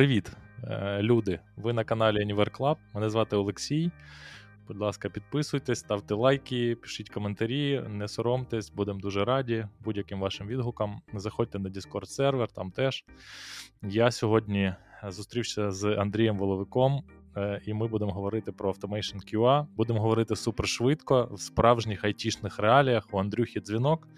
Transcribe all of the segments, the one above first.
Привіт, е, люди! Ви на каналі Anywhere Club. Мене звати Олексій. Будь ласка, підписуйтесь, ставте лайки, пишіть коментарі, не соромтесь, будемо дуже раді будь-яким вашим відгукам. Заходьте на Discord сервер, там теж. Я сьогодні зустрівся з Андрієм Воловиком, і ми будемо говорити про Automation QA. Будемо говорити супер швидко в справжніх айтішних реаліях. У Андрюхи дзвінок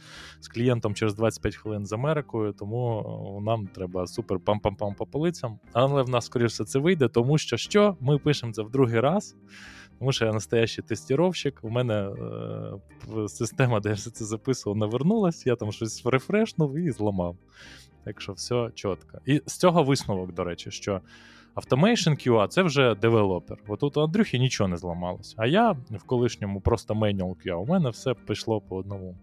з клієнтом через 25 хвилин з Америкою, тому е, нам треба супер пам-пам-пам по полицям. Але в нас, скоріше, це вийде, тому що що ми пишемо це в другий раз. Тому що я настоящий тестировщик. У мене е, система, де я все це записував, навернулась, я там щось рефрешнув і зламав. Так що все чітко. І з цього висновок, до речі, що Automation QA це вже девелопер. Отут у Андрюхи нічого не зламалось. А я в колишньому просто manual QA. У мене все пішло по одному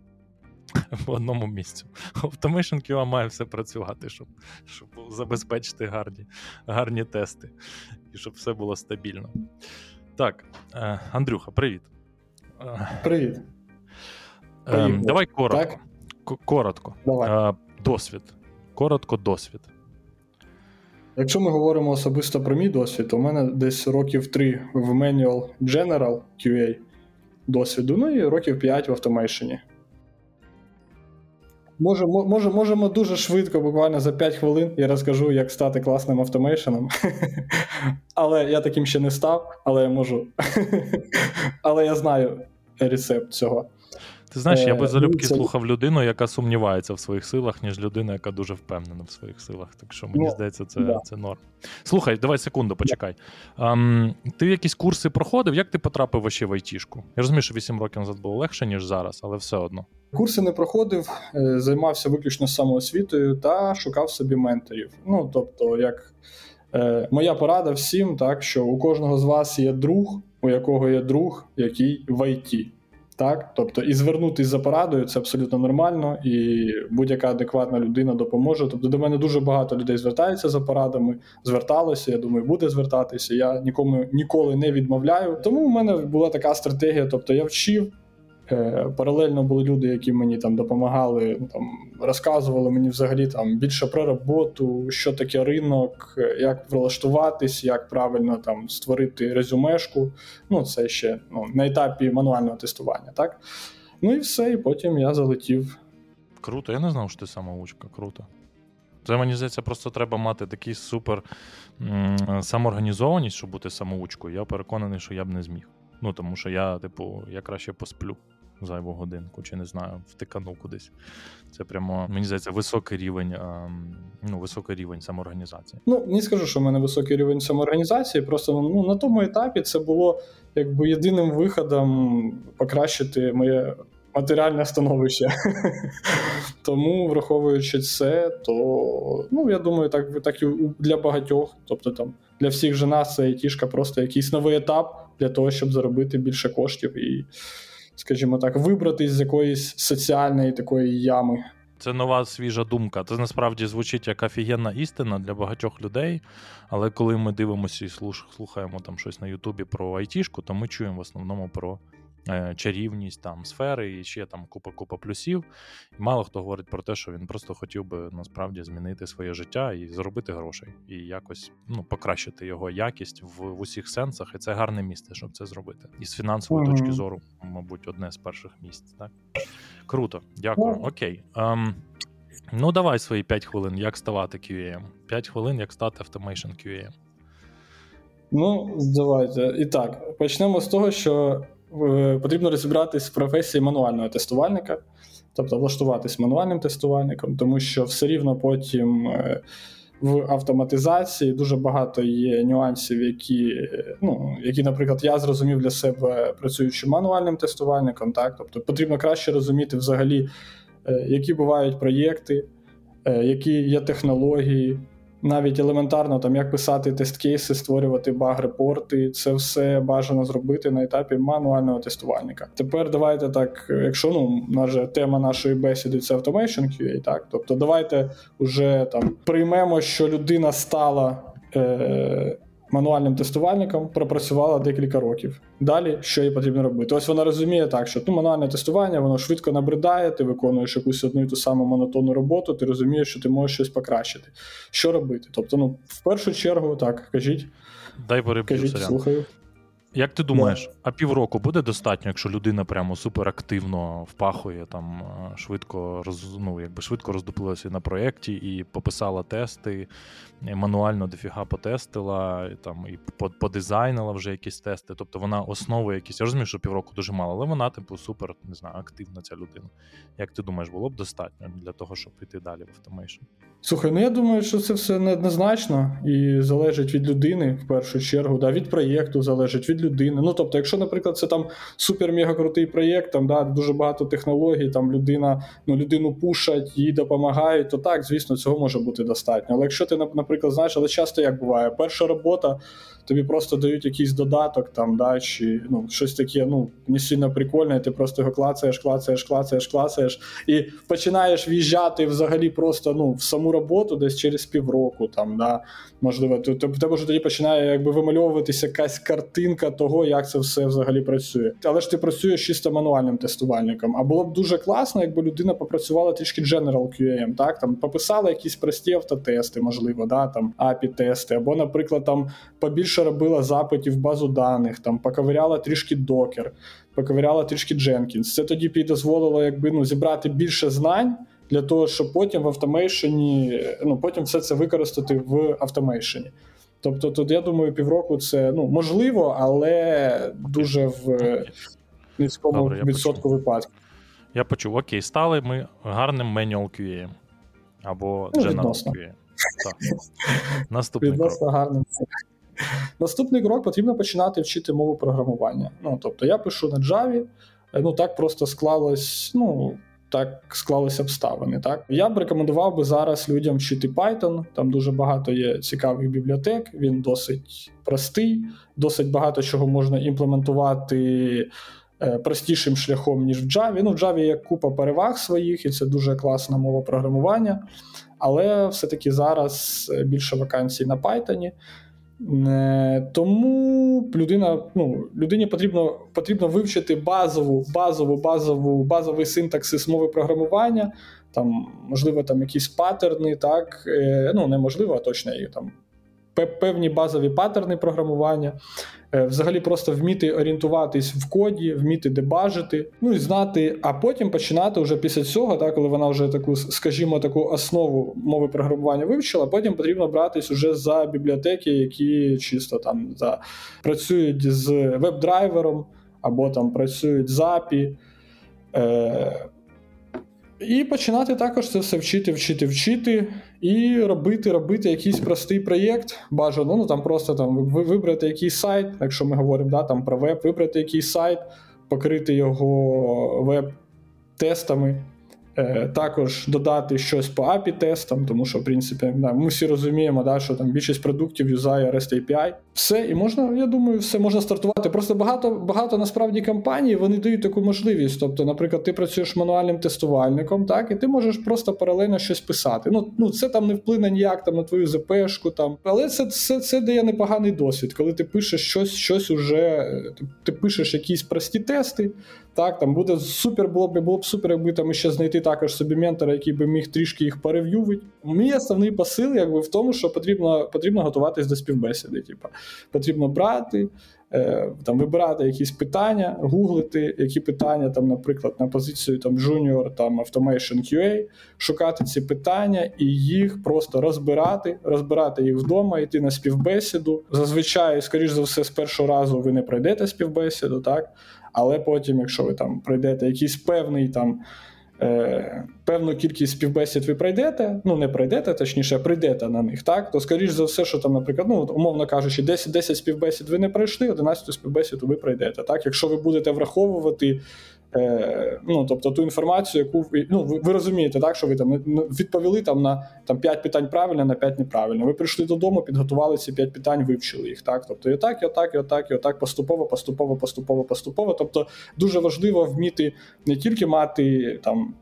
по одному місцю. Automation QA має все працювати, щоб щоб забезпечити гарні гарні тести і щоб все було стабільно. Так, е, Андрюха, привіт. Привіт. Е, давай коротко. Так? Коротко. Давай. Е, досвід. Коротко, досвід. Якщо ми говоримо особисто про мій досвід, то у мене десь років 3 в Manual General QA досвіду, ну і років 5 в автомейшені. Може, може, Можемо дуже швидко, буквально за 5 хвилин, я розкажу, як стати класним автомейшеном. Але я таким ще не став, але я можу. Але я знаю рецепт цього. Ти знаєш, я би е, залюбки це... слухав людину, яка сумнівається в своїх силах, ніж людина, яка дуже впевнена в своїх силах. Так що мені ну, здається, це да. це норм. Слухай, давай секунду, почекай. Um, ти якісь курси проходив? Як ти потрапив вообще в айтішку? Я розумію, що 8 років назад було легше, ніж зараз, але все одно. Курси не проходив, е, займався виключно самоосвітою та шукав собі менторів. Ну тобто, як е, моя порада всім, так що у кожного з вас є друг, у якого є друг, який в ІТ. Так, тобто і звернутися за порадою це абсолютно нормально, і будь-яка адекватна людина допоможе. Тобто до мене дуже багато людей звертається за порадами, зверталося. Я думаю, буде звертатися. Я нікому ніколи не відмовляю. Тому у мене була така стратегія. Тобто я вчив, паралельно були люди, які мені там допомагали, ну, там розказували мені взагалі там більше про роботу, що таке ринок, як влаштуватись, як правильно там створити резюмешку. Ну, це ще ну, на етапі мануального тестування, так? Ну і все, і потім я залетів. Круто, я не знав, що ти самоучка, круто. Це мені здається, просто треба мати такий супер самоорганізованість, щоб бути самоучкою. Я переконаний, що я б не зміг. Ну тому що я, типу, я краще посплю зайву годинку, чи не знаю, втиканув кудись. Це прямо, мені здається, високий рівень ну, високий рівень самоорганізації. Ну, не скажу, що в мене високий рівень самоорганізації. Просто ну, на тому етапі це було якби єдиним виходом покращити моє. Матеріальне становище. Тому, враховуючи це, то ну я думаю, так так і для багатьох. Тобто там для всіх же нас це тішка просто якийсь новий етап для того, щоб заробити більше коштів і скажімо так, вибратись з якоїсь соціальної такої ями. Це нова свіжа думка. Це насправді звучить як офігенна істина для багатьох людей. Але коли ми дивимося і слухаємо там щось на Ютубі про айтішку, то ми чуємо в основному про чарівність там сфери і ще там купа-купа плюсів. І мало хто говорить про те, що він просто хотів би насправді змінити своє життя і заробити грошей, і якось ну, покращити його якість в, в усіх сенсах. І це гарне місце, щоб це зробити. І з фінансової mm-hmm. точки зору, мабуть, одне з перших місць. Так круто, дякую. Mm-hmm. Окей. Um, Ну, давай свої 5 хвилин, як ставати QA. 5 хвилин, як стати Automation QA. Ну, давайте. І так, почнемо з того, що Е, потрібно розібратись в професії мануального тестувальника, тобто влаштуватись мануальним тестувальником, тому що все рівно потім е, в автоматизації дуже багато є нюансів, які, ну, які, наприклад, я зрозумів для себе працюючи мануальним тестувальником. Так? Тобто потрібно краще розуміти взагалі, е, які бувають проєкти, які є технології навіть елементарно, там як писати тест-кейси, створювати баг-репорти, це все бажано зробити на етапі мануального тестувальника. Тепер давайте так, якщо ну наже тема нашої бесіди це Automation QA, так тобто давайте уже там приймемо, що людина стала. Е- мануальним тестувальником, пропрацювала декілька років. Далі що їй потрібно робити? Ось вона розуміє так, що ну, мануальне тестування, воно швидко набридає, ти виконуєш якусь одну і ту саму монотонну роботу, ти розумієш, що ти можеш щось покращити. Що робити? Тобто, ну, в першу чергу, так, кажіть, Дай переб'ю, кажіть, слухаю. Як ти думаєш, а півроку буде достатньо, якщо людина прямо суперактивно впахує, там е, швидко роз, ну, якби швидко роздуплилася на проєкті і пописала тести, і мануально дофіга потестила, і, там, і подизайнила вже якісь тести. Тобто вона основи якісь. Я розумію, що півроку дуже мало, але вона, типу, супер, не знаю, активна ця людина. Як ти думаєш, було б достатньо для того, щоб піти далі в automation? Слухай, ну я думаю, що це все неоднозначно і залежить від людини в першу чергу, да, від проєкту залежить від людини. Ну тобто, якщо, наприклад, це там супер-мега крутий проєкт, там да, дуже багато технологій, там людина, ну людину пушать, їй допомагають, то так, звісно, цього може бути достатньо. Але якщо ти, наприклад, знаєш, але часто як буває, перша робота. Тобі просто дають якийсь додаток, там, да, чи ну, щось таке, ну, не сильно прикольне, і ти просто його клацаєш, клацаєш, клацаєш, клацаєш, і починаєш в'їжджати взагалі просто ну, в саму роботу десь через півроку. Там, да, можливо, то, то тебе вже тоді починає якби вимальовуватися якась картинка того, як це все взагалі працює. Але ж ти працюєш чисто мануальним тестувальником. А було б дуже класно, якби людина попрацювала трішки General QM, так там пописала якісь прості автотести, можливо, да, там API-тести, або, наприклад, там побільше робила запитів в базу даних, там поковиряла трішки докер, поковиряла трішки Jenkins. Це тоді б їй дозволило якби, ну, зібрати більше знань для того, щоб потім в автомейшені, ну потім все це використати в автомейшені. Тобто, тут я думаю, півроку це ну можливо, але дуже в низькому Добре, відсотку випадків. Я почув, окей, стали ми гарним manual QA або Ну, General. QA. Так. Наступний крок. Гарним. Наступний крок потрібно починати вчити мову програмування. Ну, тобто я пишу на Java, е, ну так просто склалось, ну. Так склалися обставини. Так я б рекомендував би зараз людям вчити Python. Там дуже багато є цікавих бібліотек. Він досить простий, досить багато чого можна імплементувати е, простішим шляхом, ніж в Java. Ну, в Java є купа переваг своїх, і це дуже класна мова програмування. Але все-таки зараз е, більше вакансій на Python. Е, Тому людина, ну, людині потрібно потрібно вивчити базову, базову, базову, базовий синтаксис мови програмування, там, можливо, там якісь паттерни, так, е, ну, неможливо, а точно і там певні базові паттерни програмування. Е, Взагалі просто вміти орієнтуватись в коді, вміти дебажити, ну і знати, а потім починати вже після цього, так, коли вона вже таку, скажімо, таку основу мови програмування вивчила, потім потрібно братись уже за бібліотеки, які чисто там за, працюють з веб-драйвером або там працюють з API. Е, і починати також це все вчити, вчити, вчити, і робити, робити якийсь простий проєкт. Бажано, ну там просто там ви- вибрати якийсь сайт, якщо ми говоримо да, там про веб, вибрати якийсь сайт, покрити його веб-тестами. Е, Також додати щось по API-тестам, тому що, в принципі, ми всі розуміємо, да, що там більшість продуктів юзає REST API. Все, і можна, я думаю, все можна стартувати. Просто багато, багато насправді компаній вони дають таку можливість. Тобто, наприклад, ти працюєш мануальним тестувальником, так, і ти можеш просто паралельно щось писати. Ну, ну це там не вплине ніяк там на твою ЗПшку, там, але це, це, це дає непоганий досвід, коли ти пишеш щось, щось уже, ти пишеш якісь прості тести. Так, там буде супер, було б було б супер, якби там ще знайти також собі ментора, який би міг трішки їх перев'ювити. Мій основний посил, якби в тому, що потрібно, потрібно готуватись до співбесіди. Типу, потрібно брати, е, там вибирати якісь питання, гуглити, які питання, там, наприклад, на позицію там Junior, там Automation QA, шукати ці питання і їх просто розбирати, розбирати їх вдома, йти на співбесіду. Зазвичай, скоріш за все, з першого разу ви не пройдете співбесіду, так? Але потім, якщо ви там пройдете якийсь певний там. Е, певну кількість співбесід ви пройдете, ну не пройдете, точніше, прийдете на них, так? То скоріш за все, що там, наприклад, ну, умовно кажучи, 10, 10 співбесід ви не пройшли, 11 співбесіду ви пройдете. Так? Якщо ви будете враховувати е, ну, тобто, ту інформацію, яку ви, ну, ви, ви розумієте, так, що ви там ну, відповіли там, на там, 5 питань правильно, на 5 неправильно. Ви прийшли додому, підготували ці 5 питань, вивчили їх. Так? Тобто, і отак, і отак, і отак, і отак, поступово, поступово, поступово, поступово. Тобто, дуже важливо вміти не тільки мати там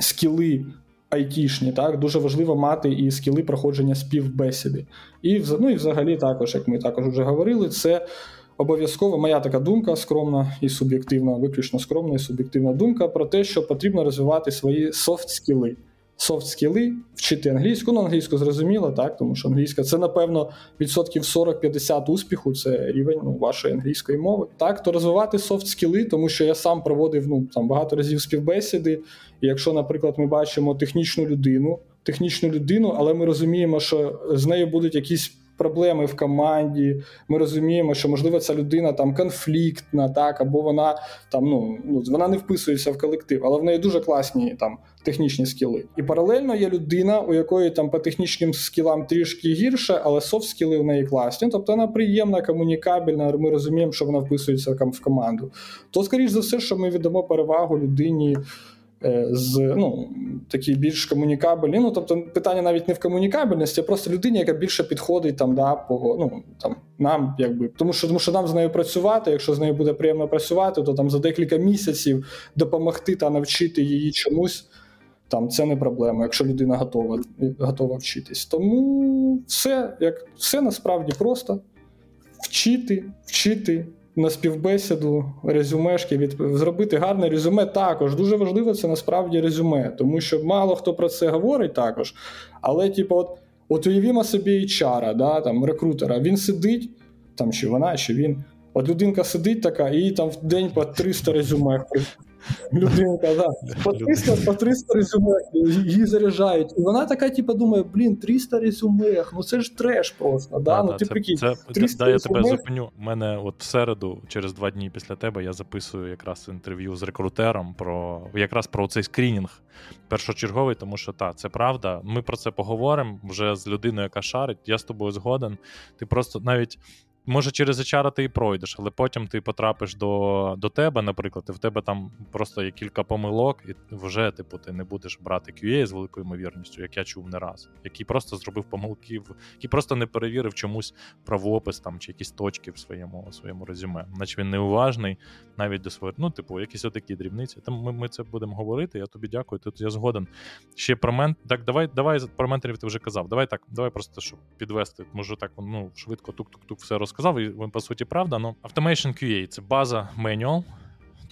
скіли айтішні, так дуже важливо мати і скіли проходження співбесіди. І ну, і взагалі, також, як ми також вже говорили, це обов'язково моя така думка скромна і суб'єктивна, виключно скромна і суб'єктивна думка про те, що потрібно розвивати свої софт-скіли. Софт-скіли, вчити англійську, ну англійську зрозуміло, так, тому що англійська це, напевно, відсотків 40-50 успіху, це рівень ну, вашої англійської мови. Так, то розвивати софт-скіли, тому що я сам проводив ну, там, багато разів співбесіди. І якщо, наприклад, ми бачимо технічну людину, технічну людину, але ми розуміємо, що з нею будуть якісь проблеми в команді. Ми розуміємо, що можливо ця людина там конфліктна, так або вона там ну, ну вона не вписується в колектив, але в неї дуже класні там технічні скіли. І паралельно є людина, у якої там по технічним скілам трішки гірше, але софт скіли в неї класні. Тобто вона приємна, комунікабельна. Ми розуміємо, що вона вписується в команду. То, скоріш за все, що ми віддамо перевагу людині. Е, з ну, такі більш комунікабельні. Ну, тобто, питання навіть не в комунікабельності, а просто людині, яка більше підходить там, да, по, ну, там, нам, якби. Тому що тому що нам з нею працювати, якщо з нею буде приємно працювати, то там за декілька місяців допомогти та навчити її чомусь. Там це не проблема, якщо людина готова готова вчитись. Тому все як все насправді просто вчити, вчити, на співбесіду резюмешки від зробити гарне резюме також. Дуже важливо це насправді резюме, тому що мало хто про це говорить також. Але, типу, от от уявімо собі HR, да, там, рекрутера, він сидить, там чи вона, чи він. От людинка сидить така, і там в день по 300 резюме Людинка, да. По 300 по 300 резюме її заряджають. І вона така, типу, думає, блін, 300 резюме, ну це ж треш просто. Да? Да, ну, да, ти це, прикинь, це, 300 да, я тебе зупиню. У мене от в середу, через два дні після тебе, я записую якраз інтерв'ю з рекрутером про якраз про цей скринінг першочерговий, тому що так, це правда. Ми про це поговоримо вже з людиною, яка шарить. Я з тобою згоден. Ти просто навіть. Може, через HR ти і пройдеш, але потім ти потрапиш до до тебе, наприклад, і в тебе там просто є кілька помилок, і вже, типу, ти не будеш брати QA з великою ймовірністю, як я чув не раз, який просто зробив помилки, який просто не перевірив чомусь правопис там чи якісь точки в своєму своєму резюме. Наче він неуважний навіть до своєї, ну, типу, якісь отакі дрібниці. Там ми ми це будемо говорити. Я тобі дякую. Тут я згоден. Ще про мен... Так, давай, давай про менторів ти вже казав. Давай так, давай просто щоб підвести. Може так ну швидко тук-тук-тук все розказати сказав, і по суті правда. Ну, Automation QA це база manual,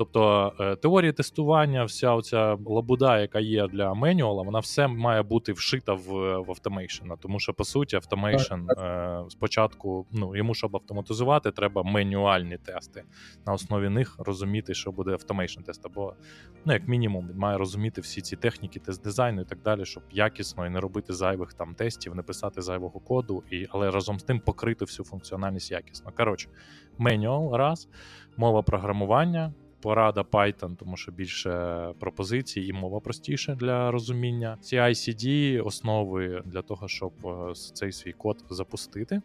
Тобто е, теорія тестування, вся оця лабуда, яка є для менюала, вона все має бути вшита в в automation. Тому що, по суті, automation е, спочатку, ну йому, щоб автоматизувати, треба менюальні тести. На основі них розуміти, що буде automation тест. Або, ну, як мінімум, він має розуміти всі ці техніки, тест дизайну і так далі, щоб якісно і не робити зайвих там тестів, не писати зайвого коду, і, але разом з тим покрити всю функціональність якісно. Коротше, менюал раз, мова програмування порада Python, тому що більше пропозицій і мова простіше для розуміння. CI-CD основи для того, щоб е, цей свій код запустити,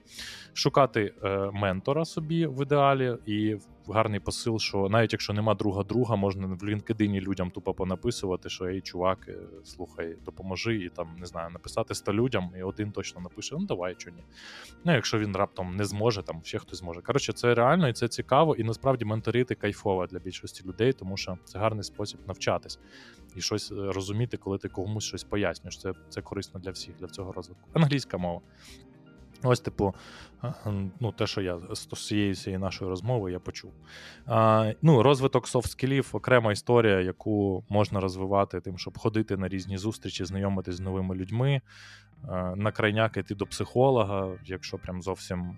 шукати е, ментора собі в ідеалі і гарний посил, що навіть якщо нема друга друга, можна в LinkedIn людям тупо понаписувати, що ей, чувак, е, слухай, допоможи, і там не знаю, написати 100 людям, і один точно напише: ну давай що ні. Ну, якщо він раптом не зможе, там ще хтось зможе. Коротше, це реально і це цікаво, і насправді менторити кайфово для більшості людей, тому що це гарний спосіб навчатись і щось е, розуміти, коли ти комусь щось пояснюєш. Це це корисно для всіх, для цього розвитку. Англійська мова. Ось, типу, ну, те, що я з цієї нашої розмови я почув. А, Ну, Розвиток софт-скілів окрема історія, яку можна розвивати тим, щоб ходити на різні зустрічі, знайомитись з новими людьми, на крайняк йти до психолога, якщо прям зовсім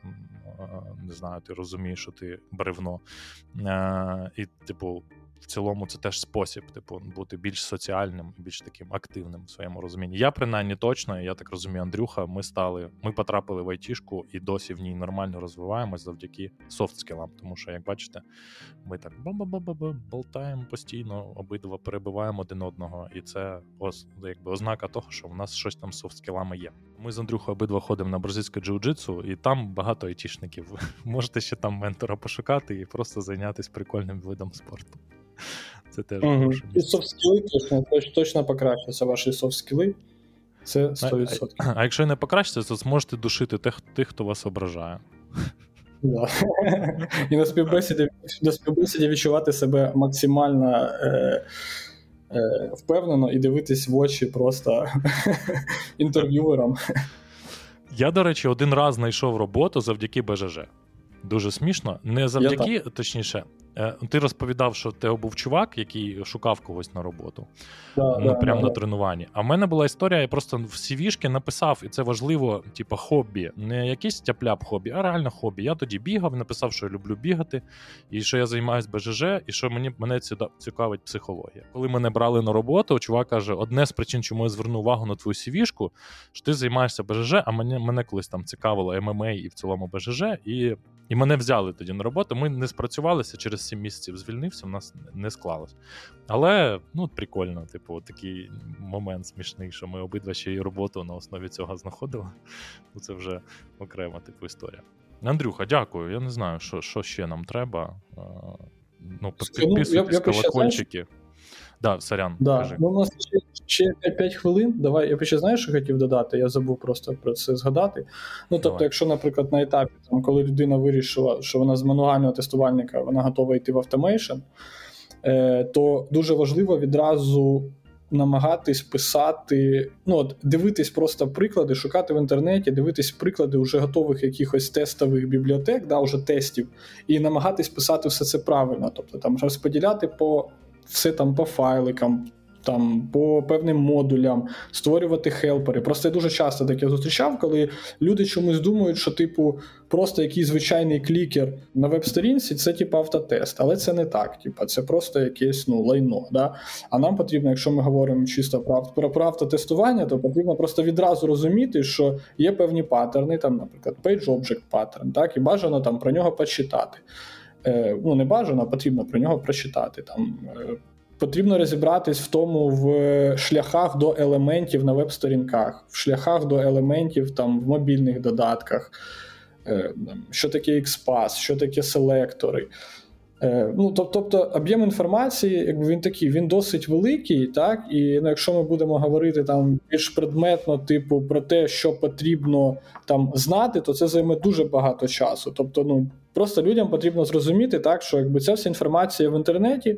не знаю, ти розумієш, що ти бревно. І, типу, в цілому це теж спосіб, типу, бути більш соціальним, більш таким активним в своєму розумінні. Я принаймні точно, я так розумію, Андрюха, ми стали, ми потрапили в айтішку і досі в ній нормально розвиваємось завдяки софт-скілам. Тому що, як бачите, ми так болтаємо постійно, обидва перебиваємо один одного, і це ось якби ознака того, що в нас щось там з софт-скілами є. Ми з Андрюхою обидва ходимо на бразильське джиу-джитсу, і там багато айтішників. Можете ще там ментора пошукати і просто зайнятися прикольним видом спорту. Це теж угу. І софт-скіли точно, точно покращаться ваші софт-скіли. Це 100%. А, а якщо не покращиться, то зможете душити тих, тих хто вас ображає. Да. І на співбесіді на співбесіді відчувати себе максимально е, впевнено і дивитись в очі просто інтерв'юерам. Я, до речі, один раз знайшов роботу завдяки БЖЖ. Дуже смішно. Не завдяки, точніше, Е, ти розповідав, що в тебе був чувак, який шукав когось на роботу. Да, ну, да, прямо да. на тренуванні. А в мене була історія, я просто в CV-шки написав, і це важливо, типу, хобі. Не якийсь тяпляп хобі, а реально хобі. Я тоді бігав, написав, що я люблю бігати, і що я займаюся БЖЖ, і що мені мене цікавить психологія. Коли мене брали на роботу, чувак каже: одне з причин, чому я звернув увагу на твою CV-шку, що ти займаєшся БЖЖ, а мене мене колись там цікавило ММА і в цілому БЖЖ, і і мене взяли тоді на роботу. Ми не спрацювалися через 7 місяців. Звільнився, в нас не склалось. Але ну прикольно, типу, такий момент смішний, що ми обидва ще й роботу на основі цього знаходили. Ну це вже окрема типу історія. Андрюха, дякую. Я не знаю, що що ще нам треба. Ну, підписуйтесь, колокольчики. Да, сорян, да. кажи. Ну, у нас ще, ще 5 хвилин. Давай, я ще знаєш, що хотів додати, я забув просто про це згадати. Ну, тобто, Давай. якщо, наприклад, на етапі, там, коли людина вирішила, що вона з мануального тестувальника вона готова йти в automation, е, то дуже важливо відразу намагатись писати, ну, от, дивитись просто приклади, шукати в інтернеті, дивитись приклади вже готових якихось тестових бібліотек, да, вже тестів, і намагатись писати все це правильно. Тобто там розподіляти по все там по файликам, там по певним модулям, створювати хелпери. Просто я дуже часто таке зустрічав, коли люди чомусь думають, що, типу, просто якийсь звичайний клікер на веб-сторінці це типу автотест. Але це не так. Типу, це просто якесь ну, лайно. Да? А нам потрібно, якщо ми говоримо чисто про, про, про автотестування, то потрібно просто відразу розуміти, що є певні паттерни, там, наприклад, page-object паттерн, так, і бажано там про нього почитати. Е, ну, не бажано, а потрібно про нього прочитати. Там е, Потрібно розібратись в тому в шляхах до елементів на веб-сторінках, в шляхах до елементів там в мобільних додатках, е, що таке XPath, що таке селектори. Е, ну, Тобто об'єм інформації, якби він такий, він досить великий, так, і ну, якщо ми будемо говорити там більш предметно, типу, про те, що потрібно там знати, то це займе дуже багато часу. Тобто, ну, просто людям потрібно зрозуміти, так, що якби ця вся інформація в інтернеті.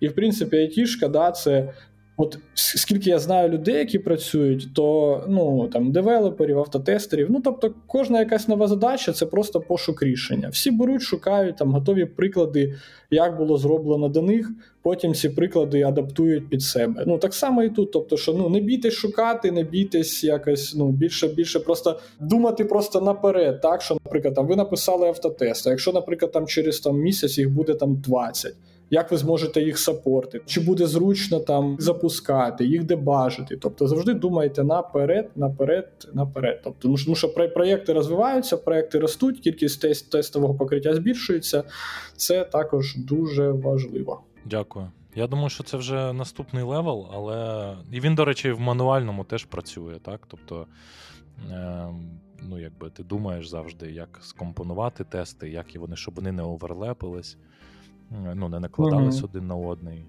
І, в принципі, айтішка, да, це. От скільки я знаю людей, які працюють, то ну там девелоперів, автотестерів, ну тобто кожна якась нова задача це просто пошук рішення. Всі беруть, шукають там готові приклади, як було зроблено до них. Потім ці приклади адаптують під себе. Ну так само і тут. Тобто, що ну не бійтесь шукати, не бійтесь якось ну більше більше просто думати просто наперед. Так що, наприклад, там ви написали автотест. А якщо, наприклад, там через там місяць їх буде там 20, як ви зможете їх сапортити, чи буде зручно там запускати, їх дебажити. Тобто завжди думайте наперед, наперед, наперед. Тобто, ну що проєкти розвиваються, проєкти ростуть, кількість тест, тестового покриття збільшується. Це також дуже важливо. Дякую. Я думаю, що це вже наступний level, але і він, до речі, в мануальному теж працює, так? Тобто, е, ну, якби ти думаєш завжди, як скомпонувати тести, як і вони, щоб вони не оверлепились ну, не накладались mm-hmm. один на одний.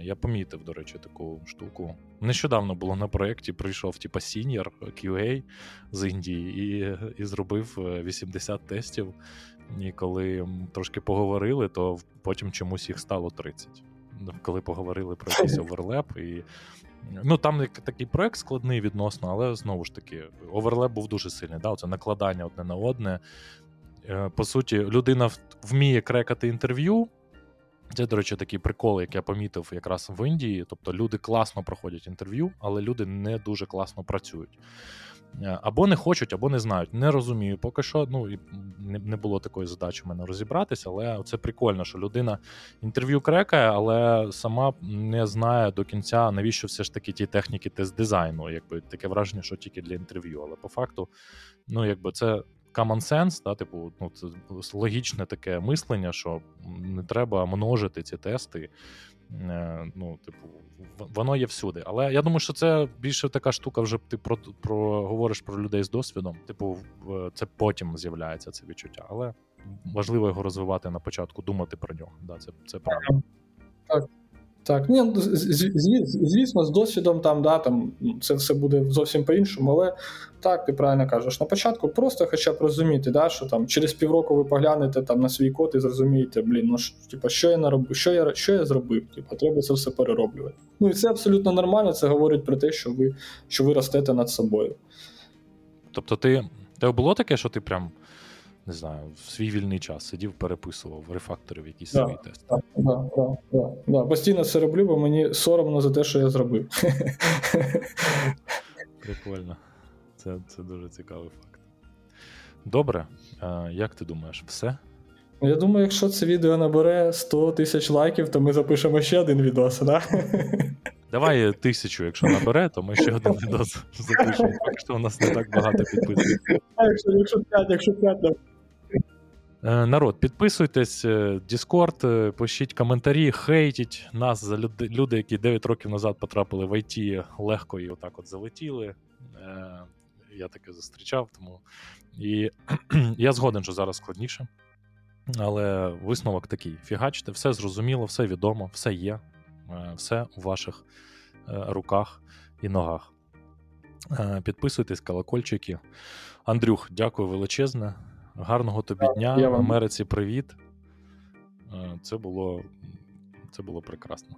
Я помітив, до речі, таку штуку. Нещодавно було на проєкті, прийшов типа senior QA з Індії і і зробив 80 е, тестів. І коли трошки поговорили, то потім чомусь їх стало 30. Коли поговорили про якийсь overlap. І... Ну Там такий проект складний відносно, але знову ж таки, overlap був дуже сильний. Да? Це накладання одне на одне. Е, по суті, людина вміє крекати інтерв'ю. Це, до речі, такий прикол, як я помітив якраз в Індії. Тобто люди класно проходять інтерв'ю, але люди не дуже класно працюють. Е, або не хочуть, або не знають. Не розумію. Поки що ну, і не було такої задачі в мене розібратися, але це прикольно, що людина інтерв'ю крекає, але сама не знає до кінця, навіщо все ж таки ті техніки тест дизайну. Якби таке враження, що тільки для інтерв'ю. Але по факту, ну якби це common sense, да, типу, ну, це логічне таке мислення, що не треба множити ці тести. Е, ну, типу, воно є всюди. Але я думаю, що це більше така штука, вже ти про, про говориш про людей з досвідом. Типу, це потім з'являється це відчуття. Але важливо його розвивати на початку, думати про нього. Да, Це це правильно. Так. Так, ні, ну, звісно, з досвідом там, да, там це все буде зовсім по-іншому, але так, ти правильно кажеш. На початку просто хоча б розуміти, да, що там через півроку ви поглянете там на свій код і зрозумієте, блін, ну ж, типа, що я наробив, що я, що я зробив? Типа, треба це все перероблювати. Ну і це абсолютно нормально. Це говорить про те, що ви, що ви ростете над собою. Тобто, ти тебе було таке, що ти прям не знаю, в свій вільний час сидів, переписував, рефакторив якісь Да. свої тести. Так, да, да, да, да. Постійно це роблю, бо мені соромно за те, що я зробив. Прикольно. Це, це дуже цікавий факт. Добре, як ти думаєш, все? Я думаю, якщо це відео набере 100 тисяч лайків, то ми запишемо ще один відос, да? Давай тисячу, якщо набере, то ми ще один відос запишемо. Поки що у нас не так багато підписників. Якщо, якщо 5, якщо 5, Е, Народ, підписуйтесь, е, Discord, е, пишіть коментарі, хейтіть нас за люди, люди, які 9 років назад потрапили в IT, легко і отак от залетіли. Е, Я таке зустрічав, тому. І я згоден, що зараз складніше. Але висновок такий: фігачте, все зрозуміло, все відомо, все є, е, все у ваших е, руках і ногах. Е, Підписуйтесь, колокольчики. Андрюх, дякую величезне. Гарного тобі дня. я вам- Америці привіт. Е, Це було, це було прекрасно.